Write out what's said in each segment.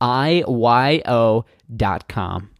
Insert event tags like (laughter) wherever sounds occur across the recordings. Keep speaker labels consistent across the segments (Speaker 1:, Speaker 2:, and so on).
Speaker 1: I-Y-O dot com.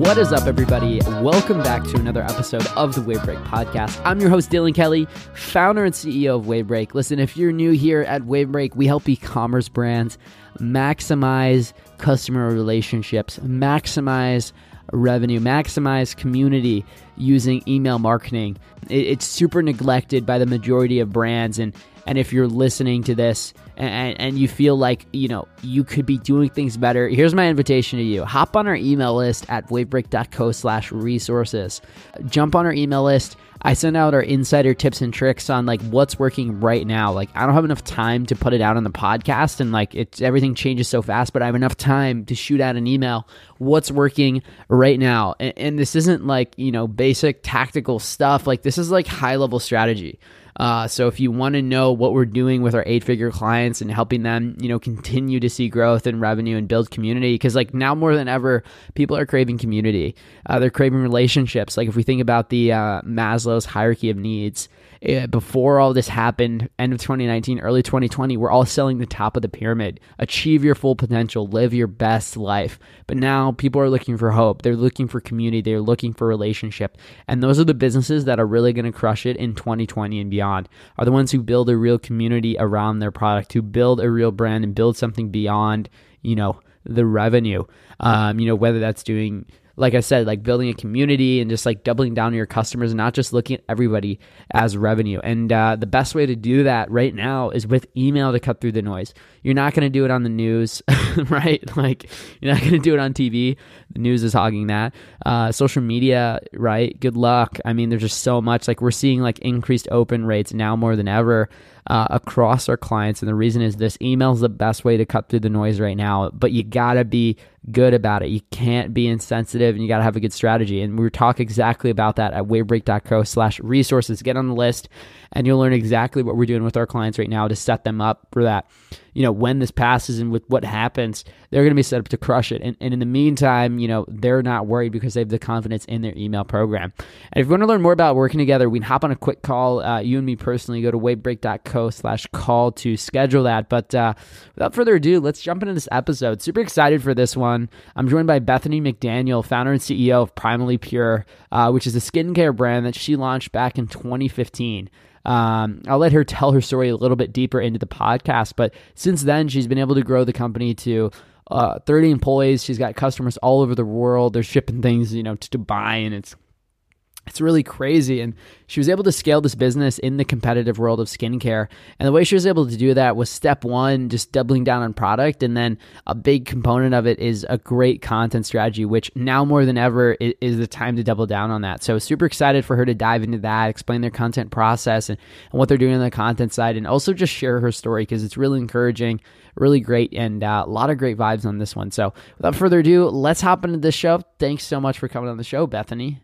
Speaker 1: What is up, everybody? Welcome back to another episode of the Wavebreak Podcast. I'm your host, Dylan Kelly, founder and CEO of Wavebreak. Listen, if you're new here at Wavebreak, we help e commerce brands maximize customer relationships, maximize revenue, maximize community using email marketing. it's super neglected by the majority of brands. And, and if you're listening to this and, and you feel like, you know, you could be doing things better, here's my invitation to you. Hop on our email list at wavebreak.co slash resources. Jump on our email list I send out our insider tips and tricks on like what's working right now. Like I don't have enough time to put it out on the podcast and like it's everything changes so fast, but I have enough time to shoot out an email what's working right now. And, and this isn't like, you know, basic tactical stuff. Like this is like high level strategy. Uh, so if you want to know what we're doing with our eight figure clients and helping them, you know, continue to see growth and revenue and build community, because like now more than ever, people are craving community. Uh, they're craving relationships. Like if we think about the uh, Maslow's hierarchy of needs, before all this happened, end of 2019, early 2020, we're all selling the top of the pyramid. Achieve your full potential, live your best life. But now people are looking for hope. They're looking for community. They're looking for relationship. And those are the businesses that are really going to crush it in 2020 and beyond. Are the ones who build a real community around their product, who build a real brand and build something beyond, you know, the revenue. Um, you know, whether that's doing like I said, like building a community and just like doubling down on your customers and not just looking at everybody as revenue. And uh, the best way to do that right now is with email to cut through the noise. You're not going to do it on the news, (laughs) right? Like you're not going to do it on TV. The news is hogging that. Uh, social media, right? Good luck. I mean, there's just so much. Like we're seeing like increased open rates now more than ever uh, across our clients. And the reason is this email is the best way to cut through the noise right now, but you got to be good about it. You can't be insensitive and you got to have a good strategy. And we talk exactly about that at wavebreak.co slash resources. Get on the list and you'll learn exactly what we're doing with our clients right now to set them up for that. You know, when this passes and with what happens, they're going to be set up to crush it. And, and in the meantime, you know, they're not worried because they have the confidence in their email program. And if you want to learn more about working together, we can hop on a quick call. Uh, you and me personally, go to wavebreak.co slash call to schedule that. But uh, without further ado, let's jump into this episode. Super excited for this one. I'm joined by Bethany McDaniel, founder and CEO of Primally Pure, uh, which is a skincare brand that she launched back in 2015. Um, I'll let her (laughs) tell her story a little bit deeper into the podcast, but since then, she's been able to grow the company to uh, 30 employees. She's got customers all over the world. They're shipping things, you know, to Dubai, and it's it's really crazy. And she was able to scale this business in the competitive world of skincare. And the way she was able to do that was step one, just doubling down on product. And then a big component of it is a great content strategy, which now more than ever is the time to double down on that. So super excited for her to dive into that, explain their content process and, and what they're doing on the content side, and also just share her story because it's really encouraging, really great, and uh, a lot of great vibes on this one. So without further ado, let's hop into this show. Thanks so much for coming on the show, Bethany.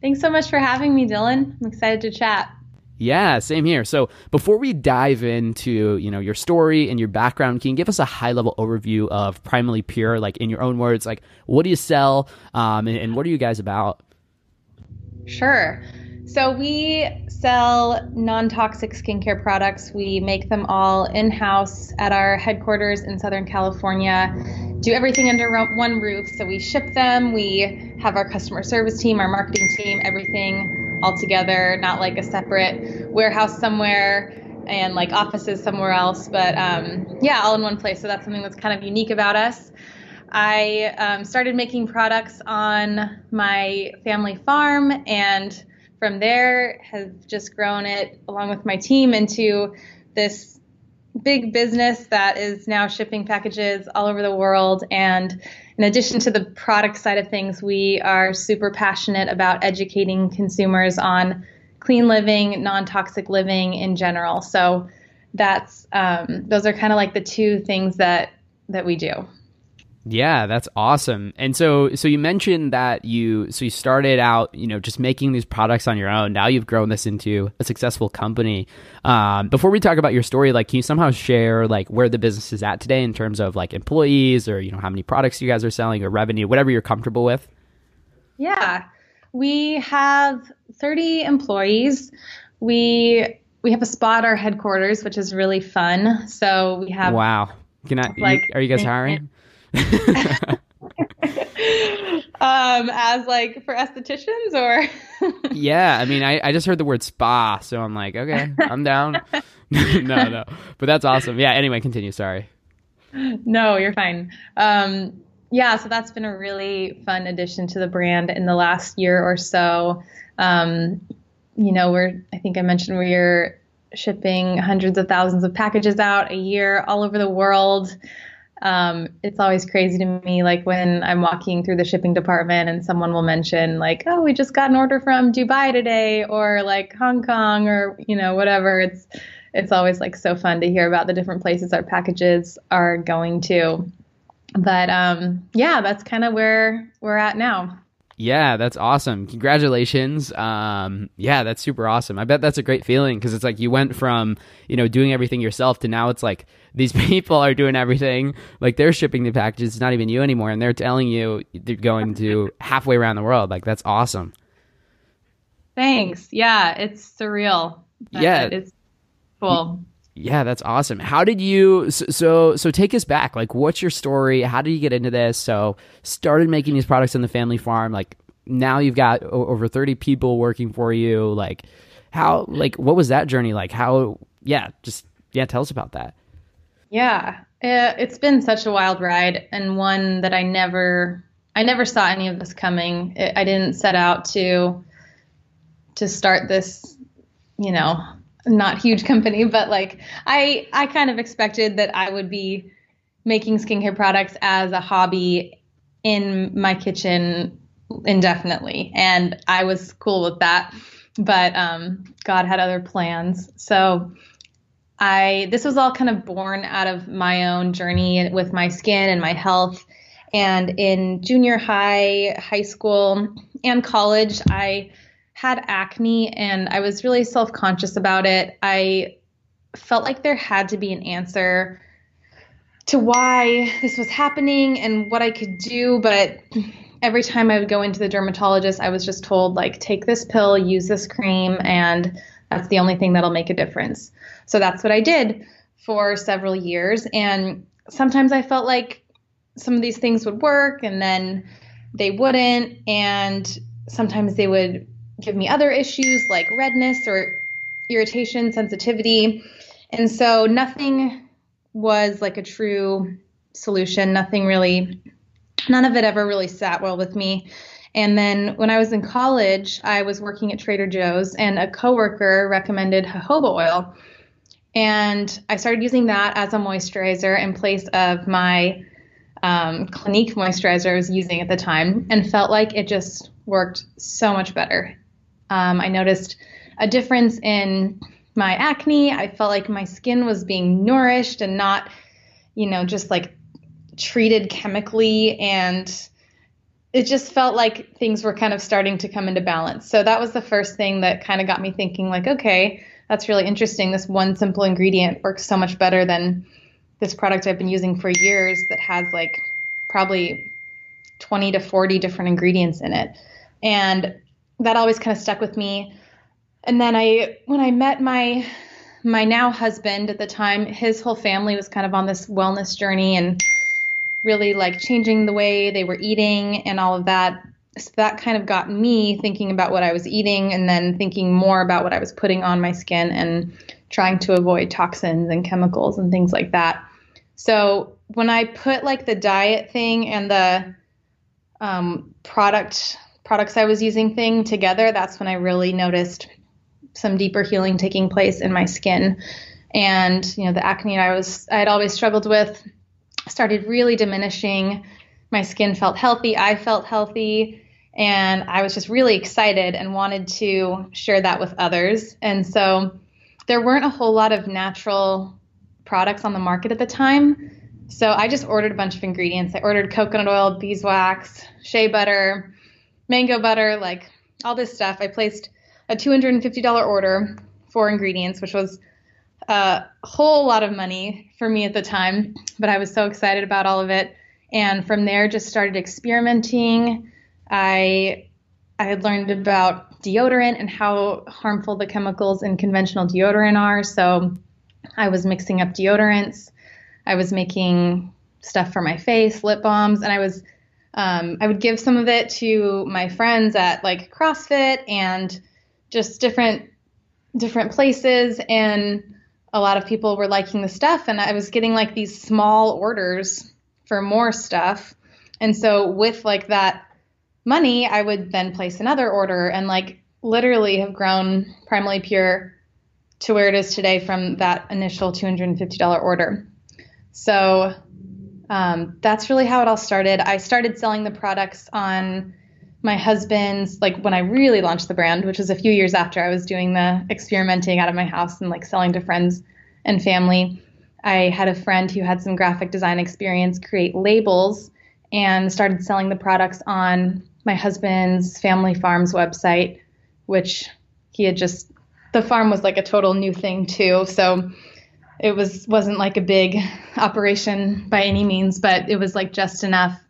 Speaker 2: Thanks so much for having me, Dylan. I'm excited to chat.
Speaker 1: Yeah, same here. So before we dive into you know your story and your background, can you give us a high level overview of Primally Pure, like in your own words, like what do you sell, um, and, and what are you guys about?
Speaker 2: Sure. So we sell non-toxic skincare products. We make them all in-house at our headquarters in Southern California. Do everything under one roof. So we ship them. We have our customer service team, our marketing team, everything all together, not like a separate warehouse somewhere and like offices somewhere else, but um, yeah, all in one place. So that's something that's kind of unique about us. I um, started making products on my family farm and from there have just grown it along with my team into this big business that is now shipping packages all over the world. And in addition to the product side of things we are super passionate about educating consumers on clean living non-toxic living in general. So that's um, those are kind of like the two things that that we do
Speaker 1: yeah, that's awesome. And so so you mentioned that you so you started out, you know, just making these products on your own. Now you've grown this into a successful company. Um, before we talk about your story, like can you somehow share like where the business is at today in terms of like employees or you know how many products you guys are selling or revenue, whatever you're comfortable with?
Speaker 2: Yeah. We have 30 employees. We we have a spot our headquarters, which is really fun. So we have
Speaker 1: Wow. Can I like you, are you guys hiring? (laughs)
Speaker 2: um, as like for estheticians or? (laughs)
Speaker 1: Yeah i mean I, I just heard the word spa so i'm like okay i'm down. (laughs) No no but that's awesome. Yeah anyway continue sorry.
Speaker 2: No you're fine. Um, yeah so that's been a really fun addition to the brand in the last year or so. Um, you know we're i think i mentioned we're shipping hundreds of thousands of packages out a year all over the world um, it's always crazy to me, like when I'm walking through the shipping department and someone will mention, like, oh, we just got an order from Dubai today, or like Hong Kong, or you know, whatever. It's it's always like so fun to hear about the different places our packages are going to. But um, yeah, that's kind of where we're at now.
Speaker 1: Yeah, that's awesome. Congratulations. Um, yeah, that's super awesome. I bet that's a great feeling because it's like you went from, you know, doing everything yourself to now it's like these (laughs) people are doing everything. Like they're shipping the packages. It's not even you anymore. And they're telling you they're going to (laughs) halfway around the world. Like that's awesome.
Speaker 2: Thanks. Yeah, it's surreal.
Speaker 1: Yeah.
Speaker 2: It's cool.
Speaker 1: Yeah, that's awesome. How did you so, so, take us back? Like what's your story? How did you get into this? So started making these products on the family farm like now you've got over 30 people working for you like how like what was that journey like? How yeah, just yeah, tell us about that.
Speaker 2: Yeah, uh, it's been such a wild ride and one that I never I never saw any of this coming. I didn't set out to to start this, you know, not huge (laughs) company, but like I I kind of expected that I would be making skincare products as a hobby in my kitchen indefinitely, and I was cool with that. But um, God had other plans, so I this was all kind of born out of my own journey with my skin and my health. And in junior high, high school, and college, I had acne and I was really self conscious about it. I felt like there had to be an answer to why this was happening and what I could do. But every time I would go into the dermatologist, I was just told, like, take this pill, use this cream, and that's the only thing that'll make a difference. So that's what I did for several years. And sometimes I felt like some of these things would work and then they wouldn't. And sometimes they would give me other issues like redness or irritation, sensitivity. And so nothing was like a true solution. Nothing really, none of it ever really sat well with me. And then when I was in college, I was working at Trader Joe's, and a coworker recommended jojoba oil. And I started using that as a moisturizer in place of my um, Clinique moisturizer I was using at the time, and felt like it just worked so much better. Um, I noticed a difference in my acne. I felt like my skin was being nourished and not, you know, just like treated chemically. And it just felt like things were kind of starting to come into balance. So that was the first thing that kind of got me thinking, like, okay, that's really interesting. This one simple ingredient works so much better than this product I've been using for years that has like probably 20 to 40 different ingredients in it. And that always kind of stuck with me. And then I when I met my my now husband at the time, his whole family was kind of on this wellness journey and really like changing the way they were eating and all of that. So that kind of got me thinking about what I was eating and then thinking more about what I was putting on my skin and trying to avoid toxins and chemicals and things like that. So when I put like the diet thing and the um, product products I was using thing together, that's when I really noticed some deeper healing taking place in my skin. And, you know, the acne I was I had always struggled with started really diminishing. My skin felt healthy, I felt healthy, and I was just really excited and wanted to share that with others. And so there weren't a whole lot of natural products on the market at the time. So I just ordered a bunch of ingredients. I ordered coconut oil, beeswax, shea butter, mango butter, like all this stuff. I placed a $250 order for ingredients, which was a whole lot of money for me at the time, but I was so excited about all of it. And from there, just started experimenting. I I had learned about deodorant and how harmful the chemicals in conventional deodorant are. So I was mixing up deodorants. I was making stuff for my face, lip balms, and I was um, I would give some of it to my friends at like CrossFit and just different different places and a lot of people were liking the stuff and I was getting like these small orders for more stuff. And so with like that money, I would then place another order and like literally have grown Primally Pure to where it is today from that initial $250 order. So um, that's really how it all started. I started selling the products on my husband's like when I really launched the brand, which was a few years after I was doing the experimenting out of my house and like selling to friends and family. I had a friend who had some graphic design experience create labels and started selling the products on my husband's family farm's website, which he had just the farm was like a total new thing too. So it was wasn't like a big (laughs) operation by any means, but it was like just enough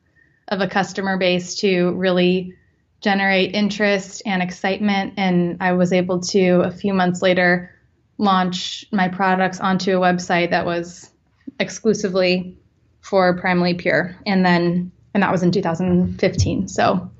Speaker 2: of a customer base to really generate interest and excitement. And I was able to, a few months later, launch my products onto a website that was exclusively for Primally Pure. And then, and that was in 2015. So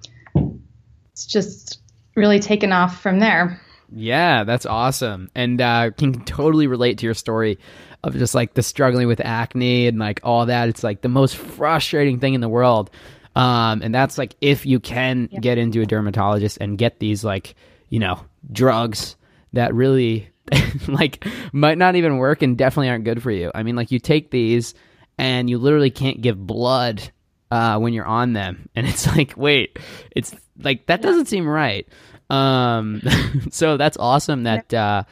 Speaker 2: it's just really taken off from there.
Speaker 1: Yeah, that's awesome. And uh, can (laughs) totally relate to your story of just like the struggling with acne and like all that. It's like the most frustrating thing in the world. Um, and that's like if you can yep. get into a dermatologist and get these like you know drugs that really (laughs) like might not even work and definitely aren't good for you. I mean, like you take these and you literally can't give blood uh, when you're on them, and it's (laughs) like, wait, it's like that doesn't seem right. Um, (laughs) so that's awesome that uh,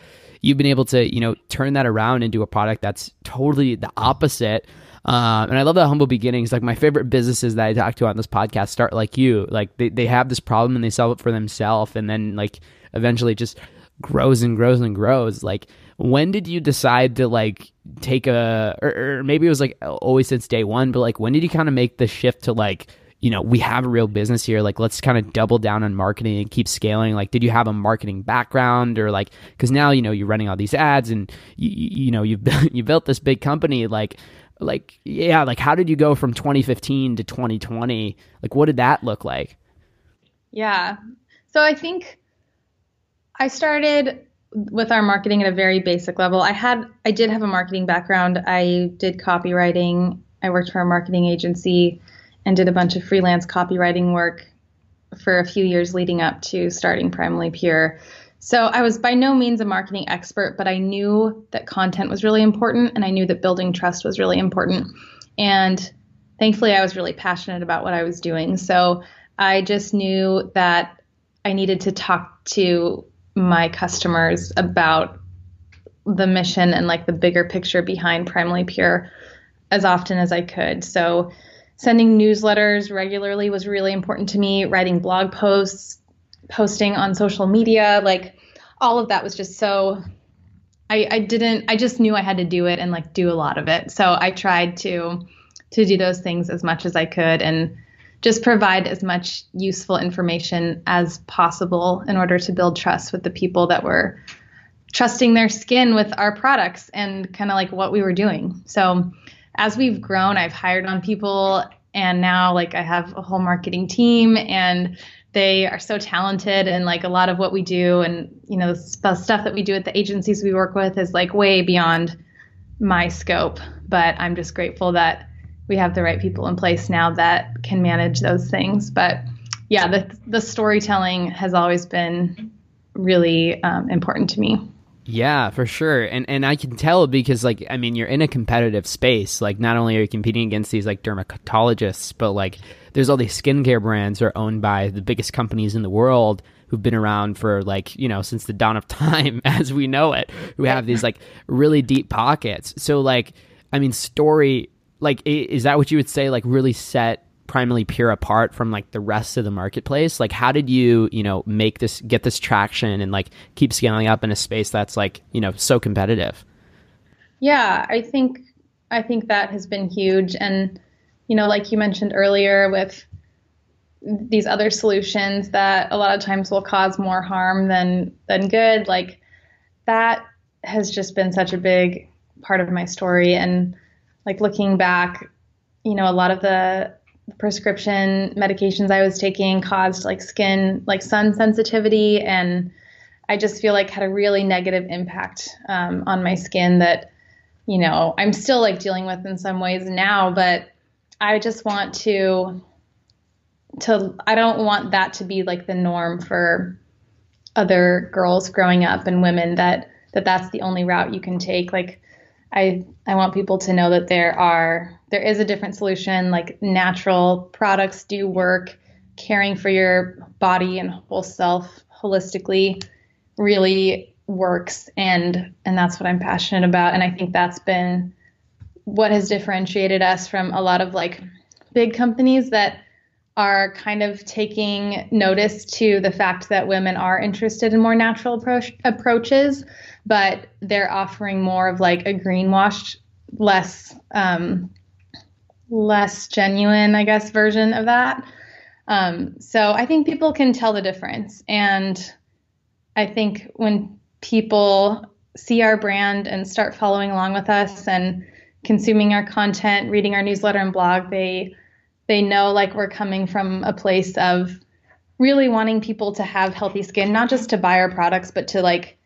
Speaker 1: you've been able to you know turn that around into a product that's totally the opposite um, and I love that humble beginnings. Like my favorite businesses that I talk to on this podcast start like you. Like they, they have this problem and they solve it for themselves, and then like eventually just grows and grows and grows. Like when did you decide to like take a, or, or maybe it was like always since day one, but like when did you kind of make the shift to like you know, we have a real business here. Like, let's kind of double down on marketing and keep scaling. Like, did you have a marketing background or like, because now, you know, you're running all these ads and, you, you know, you've, (laughs) you built this big company. Like, like yeah like how did you go from 2015 to 2020 like what did that look like?
Speaker 2: Yeah. So i think i started with our marketing at a very basic level. I had i did have a marketing background. I did copywriting. I worked for a marketing agency and did a bunch of freelance copywriting work for a few years leading up to starting Primally Pure. So I was by no means a marketing expert, but I knew that content was really important and I knew that building trust was really important. And thankfully, I was really passionate about what I was doing. So I just knew that I needed to talk to my customers about the mission and like the bigger picture behind Primally Pure as often as I could. So sending newsletters regularly was really important to me, writing blog posts, posting on social media, like all of that was just so I, I didn't I just knew I had to do it and like do a lot of it. So I tried to to do those things as much as I could and just provide as much useful information as possible in order to build trust with the people that were trusting their skin with our products and kind of like what we were doing. So as we've grown, I've hired on people and now like I have a whole marketing team and they are so talented and like a lot of what we do and you know the stuff that we do at the agencies we work with is like way beyond my scope but i'm just grateful that we have the right people in place now that can manage those things. But yeah the the storytelling has always been really um, important to me
Speaker 1: yeah, for sure. And and I can tell because like I mean you're in a competitive space. Like not only are you competing against these like dermatologists, but like there's all these skincare brands that are owned by the biggest companies in the world who've been around for like, you know, since the dawn of (laughs) time as we know it, who have these like really deep pockets. So like I mean story like is that what you would say like really set Primally Pure apart from like the rest of the marketplace? Like, how did you, you know, make this, get this traction and like keep scaling up in a space that's like, you know, so competitive?
Speaker 2: Yeah, I think, I think that has been huge. And, you know, like you mentioned earlier with these other solutions that a lot of times will cause more harm than, than good, like that has just been such a big part of my story. And like looking back, you know, a lot of the prescription medications I was taking caused like skin, like sun sensitivity, and I just feel like had a really negative impact um, on my skin that, you know, I'm still like dealing with in some ways now, but I just want to, to, I don't want that to be like the norm for other girls growing up and women that, that that's the only route you can take. Like, I, I want people to know that there are there is a different solution. Like natural products do work. Caring for your body and whole self holistically really works, and and that's what I'm passionate about. And I think that's been what has differentiated us from a lot of like big companies that are kind of taking notice to the fact that women are interested in more natural approach, approaches, but they're offering more of like a greenwashed, less um, less genuine, I guess, version of that. Um, so I think people can tell the difference. And I think when people see our brand and start following along with us and consuming our content, reading our newsletter and blog, they they know like we're coming from a place of really wanting people to have healthy skin, not just to buy our products, but to like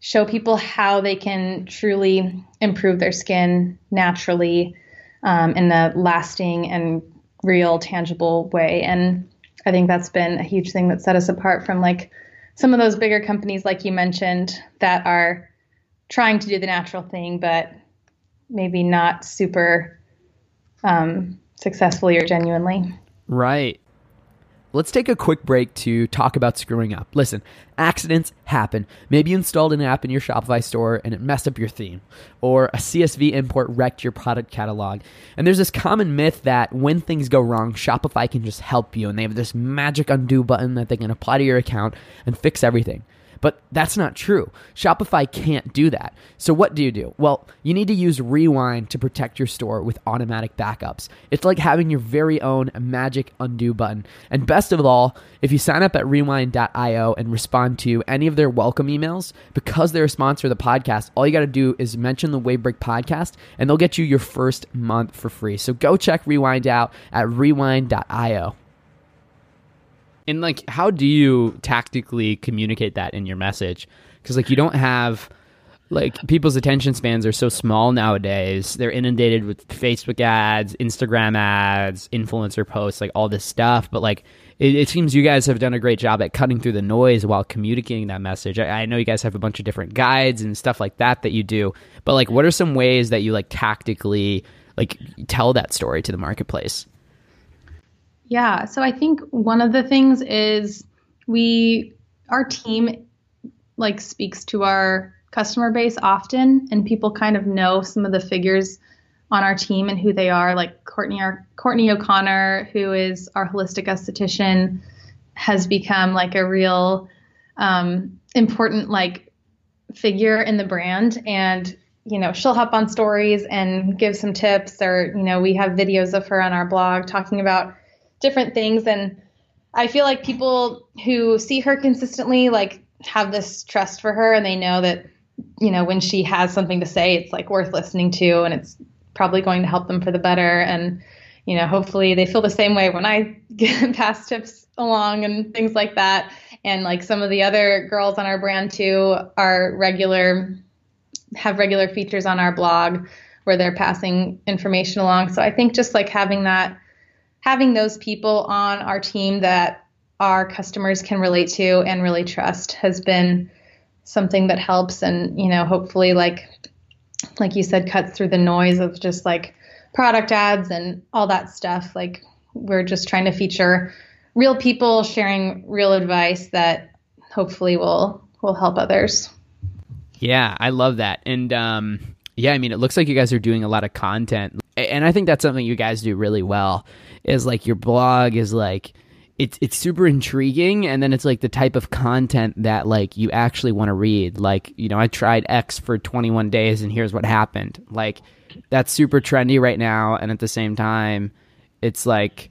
Speaker 2: show people how they can truly improve their skin naturally um, in a lasting and real, tangible way. And I think that's been a huge thing that set us apart from like some of those bigger companies, like you mentioned, that are trying to do the natural thing, but maybe not super um, successfully or genuinely.
Speaker 1: Right. Let's take a quick break to talk about screwing up. Listen, accidents happen. Maybe you installed an app in your Shopify store and it messed up your theme, or a CSV import wrecked your product catalog. And there's this common myth that when things go wrong, Shopify can just help you and they have this magic undo button that they can apply to your account and fix everything. But that's not true. Shopify can't do that. So what do you do? Well, you need to use Rewind to protect your store with automatic backups. It's like having your very own magic undo button. And best of all, if you sign up at rewind.io and respond to any of their welcome emails, because they're a sponsor of the podcast, all you got to do is mention the Wavebreak podcast and they'll get you your first month for free. So go check Rewind out at rewind.io. And like, how do you tactically communicate that in your message? Because like, you don't have like people's attention spans are so small nowadays. They're inundated with Facebook ads, Instagram ads, influencer posts, like all this stuff. But like, it, it seems you guys have done a great job at cutting through the noise while communicating that message. I, I know you guys have a bunch of different guides and stuff like that that you do. But like, what are some ways that you like tactically like tell that story to the marketplace?
Speaker 2: Yeah. So I think one of the things is we, our team like speaks to our customer base often and people kind of know some of the figures on our team and who they are like Courtney our, Courtney O'Connor who is our holistic esthetician has become like a real um, important like figure in the brand and you know she'll hop on stories and give some tips or you know we have videos of her on our blog talking about different things. And I feel like people who see her consistently like have this trust for her and they know that you know when she has something to say it's like worth listening to and it's probably going to help them for the better. And you know hopefully they feel the same way when I (laughs) pass tips along and things like that. And like some of the other girls on our brand too are regular have regular features on our blog where they're passing information along. So I think just like having that having those people on our team that our customers can relate to and really trust has been something that helps and you know hopefully like like you said cuts through the noise of just like product ads and all that stuff. Like we're just trying to feature real people sharing real advice that hopefully will will help others.
Speaker 1: Yeah i love that. And um yeah i mean it looks like you guys are doing a lot of content and i think that's something you guys do really well is like your blog is like it's it's super intriguing and then it's like the type of content that like you actually want to read. Like you know i tried x for 21 days and here's what happened. Like that's super trendy right now and at the same time it's like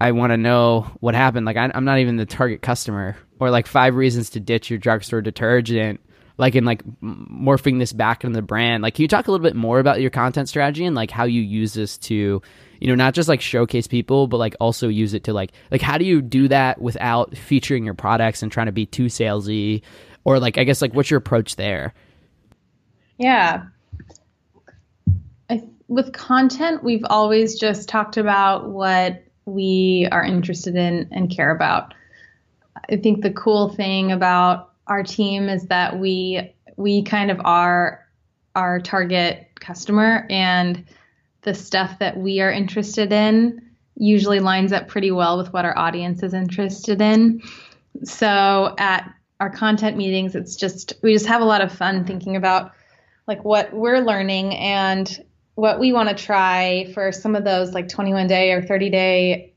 Speaker 1: i want to know what happened. Like I, i'm not even the target customer or like five reasons to ditch your drugstore detergent like in like morphing this back into the brand. Like can you talk a little bit more about your content strategy and like how you use this to you know not just like showcase people but like also use it to like like how do you do that without featuring your products and trying to be too salesy? Or like i guess like what's your approach there?
Speaker 2: Yeah. I, with content we've always just talked about what we are interested in and care about. I think the cool thing about our team is that we we kind of are our target customer and the stuff that we are interested in usually lines up pretty well with what our audience is interested in. So at our content meetings, it's just, we just have a lot of fun thinking about like what we're learning and what we want to try for some of those like 21 day or 30 day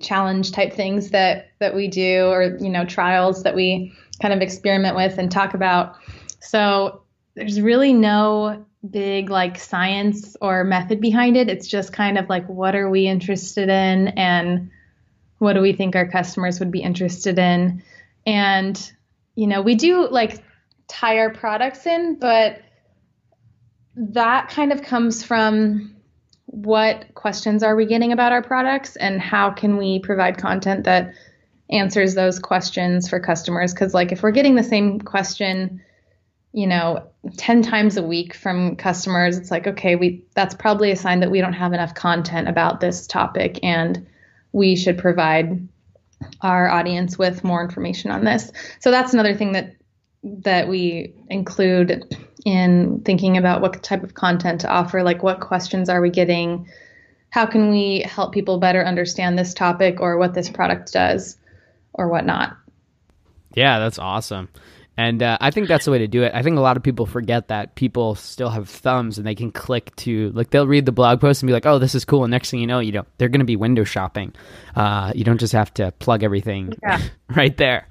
Speaker 2: challenge type things that that we do or you know trials that we kind of experiment with and talk about so there's really no big like science or method behind it. It's just kind of like what are we interested in and what do we think our customers would be interested in. And you know, we do like tie our products in, but that kind of comes from what questions are we getting about our products and how can we provide content that answers those questions for customers. Because like if we're getting the same question you know 10 times a week from customers it's like okay we that's probably a sign that we don't have enough content about this topic and we should provide our audience with more information on this. So that's another thing that that we include in thinking about what type of content to offer like what questions are we getting? How can we help people better understand this topic or what this product does or whatnot
Speaker 1: yeah that's awesome and uh, I think that's the way to do it. I think a lot of people forget that people still have thumbs and they can click to like they'll read the blog post and be like, "Oh, this is cool." And next thing you know, you know they're going to be window shopping. Uh, you don't just have to plug everything yeah. (laughs) right there.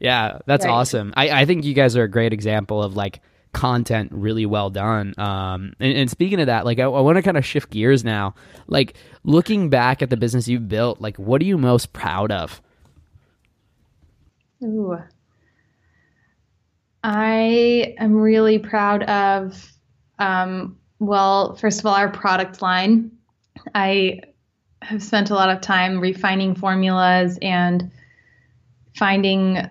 Speaker 1: Yeah, that's right. awesome. I, I think you guys are a great example of like content really well done. Um, and, and speaking of that, like I, I want to kind of shift gears now. Like looking back at the business you've built, like what are you most proud of?
Speaker 2: Ooh. I am really proud of, um, well, first of all, our product line. I have spent a lot of time refining formulas and finding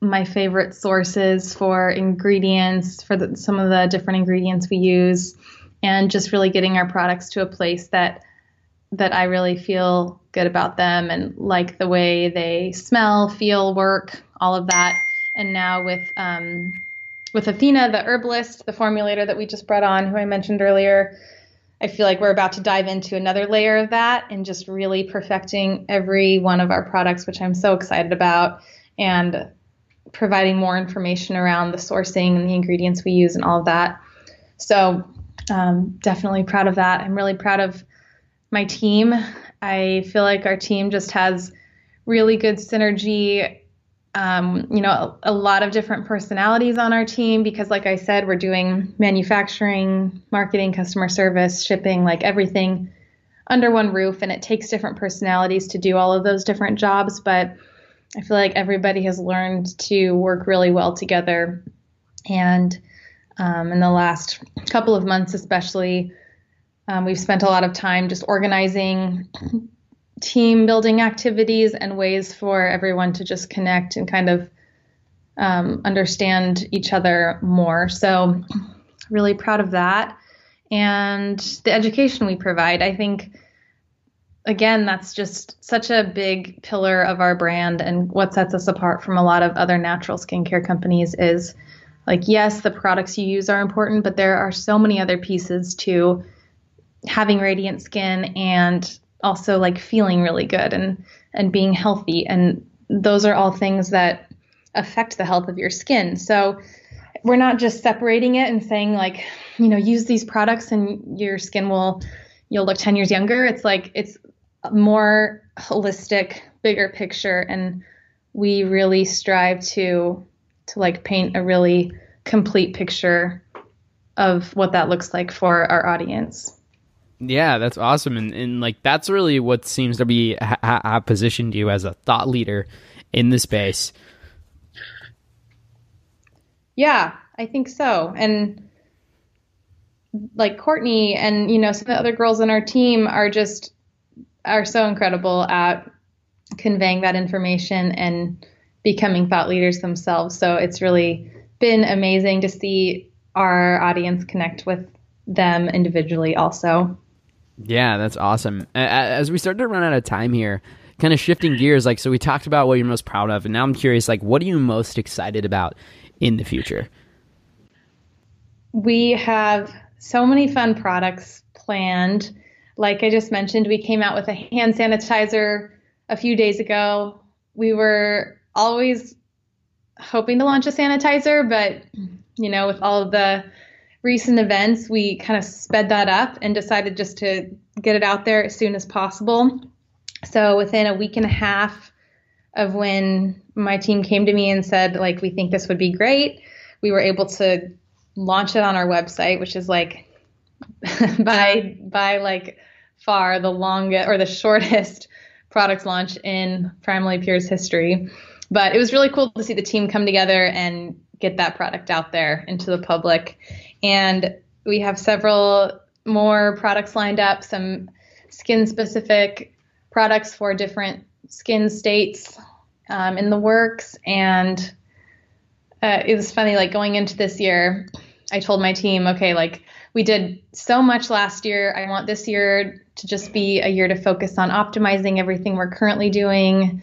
Speaker 2: my favorite sources for ingredients, for the, some of the different ingredients we use, and just really getting our products to a place that that I really feel good about them and like the way they smell, feel, work, all of that. And now with um, with Athena, the herbalist, the formulator that we just brought on, who I mentioned earlier, I feel like we're about to dive into another layer of that and just really perfecting every one of our products, which I'm so excited about. And providing more information around the sourcing and the ingredients we use and all of that. So, um, definitely proud of that. I'm really proud of my team. I feel like our team just has really good synergy. Um, you know, a, a, lot of different personalities on our team because, like I said, we're doing manufacturing, marketing, customer service, shipping, like everything under one roof. And it takes different personalities to do all of those different jobs. But I feel like everybody has learned to work really well together. And um, in the last couple of months, especially, um, we've spent a lot of time just organizing (clears throat) team building activities and ways for everyone to just connect and kind of um, understand each other more. So, (clears throat) really proud of that. And the education we provide, I think again, that's just such a big pillar of our brand. And what sets us apart from a lot of other natural skincare companies is like, yes, the products you use are important, but there are so many other pieces to having radiant skin and also like feeling really good and and being healthy. And those are all things that affect the health of your skin. So we're not just separating it and saying like you know use these products and your skin will you'll look 10 years younger. It's like it's more holistic, bigger picture, and we really strive to to like paint a really complete picture of what that looks like for our audience.
Speaker 1: Yeah, that's awesome, and and like that's really what seems to be ha- ha- positioned you as a thought leader in the space.
Speaker 2: Yeah, I think so, and like Courtney and you know some of the other girls on our team are just are so incredible at conveying that information and becoming thought leaders themselves. So it's really been amazing to see our audience connect with them individually also.
Speaker 1: Yeah, that's awesome. As we start to run out of time here, kind of shifting gears, like, so we talked about what you're most proud of, and now I'm curious, like, what are you most excited about in the future?
Speaker 2: We have so many fun products planned like I just mentioned, we came out with a hand sanitizer a few days ago. We were always hoping to launch a sanitizer, but you know, with all of the recent events, we kind of sped that up and decided just to get it out there as soon as possible. So within a week and a half of when my team came to me and said like we think this would be great, we were able to launch it on our website, which is like (laughs) by by like far the longest or the shortest (laughs) product launch in Primally Pure's history. But it was really cool to see the team come together and get that product out there into the public. And we have several more products lined up, some skin specific products for different skin states um, in the works. And uh, it was funny, like going into this year, I told my team, okay, like we did so much last year. I want this year to just be a year to focus on optimizing everything we're currently doing.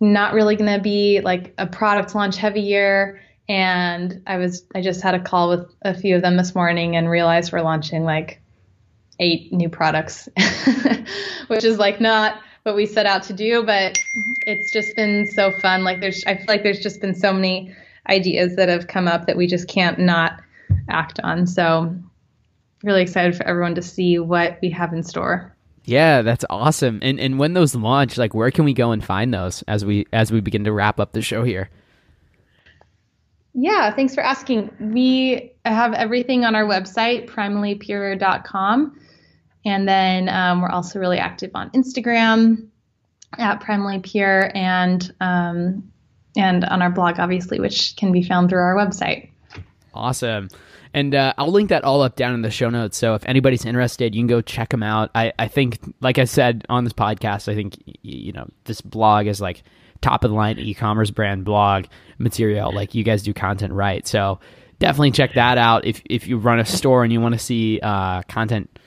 Speaker 2: Not really going to be like a product launch heavy year. And I was, I just had a call with a few of them this morning and realized we're launching like eight new products, (laughs) which is like not what we set out to do, but it's just been so fun. Like there's, I feel like there's just been so many ideas that have come up that we just can't not act on. So really excited for everyone to see what we have in store.
Speaker 1: Yeah, that's awesome. And and when those launch, like where can we go and find those as we as we begin to wrap up the show here?
Speaker 2: Yeah, thanks for asking. We have everything on our website, primallypure.com. And then um, we're also really active on Instagram at primallypure and um, and on our blog, obviously, which can be found through our website.
Speaker 1: Awesome. And uh, I'll link that all up down in the show notes. So if anybody's interested, you can go check them out. I, I think, like I said on this podcast, I think, you know, this blog is like top of the line e-commerce brand blog material. Like you guys do content right. So definitely check that out if if you run a store and you want to see uh, content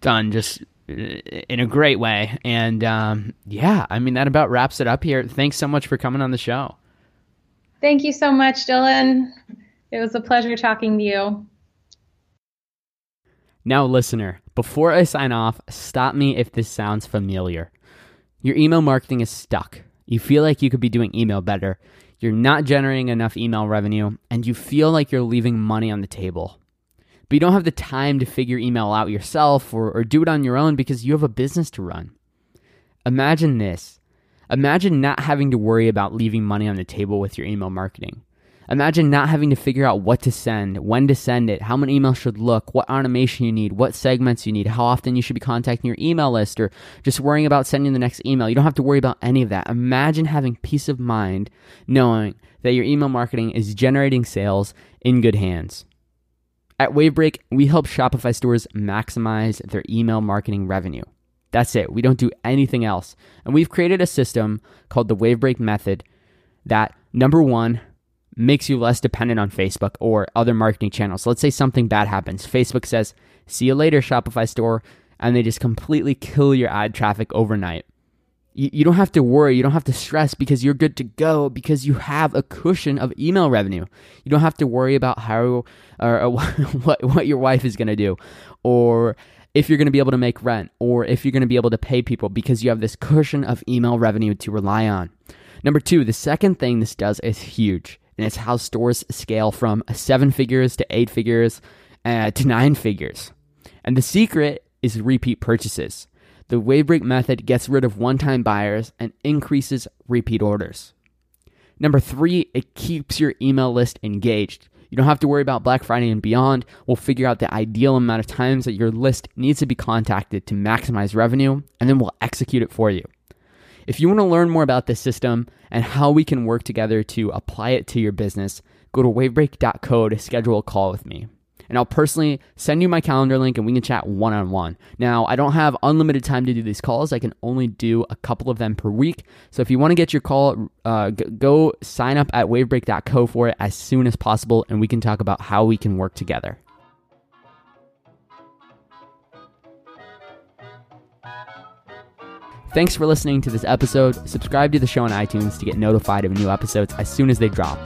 Speaker 1: done just in a great way. And um, yeah, I mean that about wraps it up here. Thanks so much for coming on the show.
Speaker 2: Thank you so much, Dylan. It was a pleasure talking to you.
Speaker 1: Now, listener, before I sign off, stop me if this sounds familiar. Your email marketing is stuck. You feel like you could be doing email better. You're not generating enough email revenue, and you feel like you're leaving money on the table. But you don't have the time to figure email out yourself or, or do it on your own because you have a business to run. Imagine this. Imagine not having to worry about leaving money on the table with your email marketing. Imagine not having to figure out what to send, when to send it, how many emails should look, what automation you need, what segments you need, how often you should be contacting your email list, or just worrying about sending the next email. You don't have to worry about any of that. Imagine having peace of mind knowing that your email marketing is generating sales in good hands. At Wavebreak, we help Shopify stores maximize their email marketing revenue. That's it. We don't do anything else. And we've created a system called the Wavebreak method that number one, makes you less dependent on Facebook or other marketing channels. Let's say something bad happens. Facebook says, see you later, Shopify store, and they just completely kill your ad traffic overnight. You, you don't have to worry, you don't have to stress because you're good to go because you have a cushion of email revenue. You don't have to worry about how or, or (laughs) what, what your wife is going to do or if you're going to be able to make rent or if you're going to be able to pay people because you have this cushion of email revenue to rely on. Number two, the second thing this does is huge and it's how stores scale from seven figures to eight figures uh, to nine figures. And the secret is repeat purchases. The Wavebreak method gets rid of one time buyers and increases repeat orders. Number three, it keeps your email list engaged. You don't have to worry about Black Friday and beyond. We'll figure out the ideal amount of times that your list needs to be contacted to maximize revenue, and then we'll execute it for you. If you want to learn more about this system and how we can work together to apply it to your business, go to wavebreak.co to schedule a call with me. And I'll personally send you my calendar link and we can chat one on one. Now, I don't have unlimited time to do these calls. I can only do a couple of them per week. So if you want to get your call, uh, go sign up at wavebreak.co for it as soon as possible and we can talk about how we can work together. Thanks for listening to this episode. Subscribe to the show on iTunes to get notified of new episodes as soon as they drop.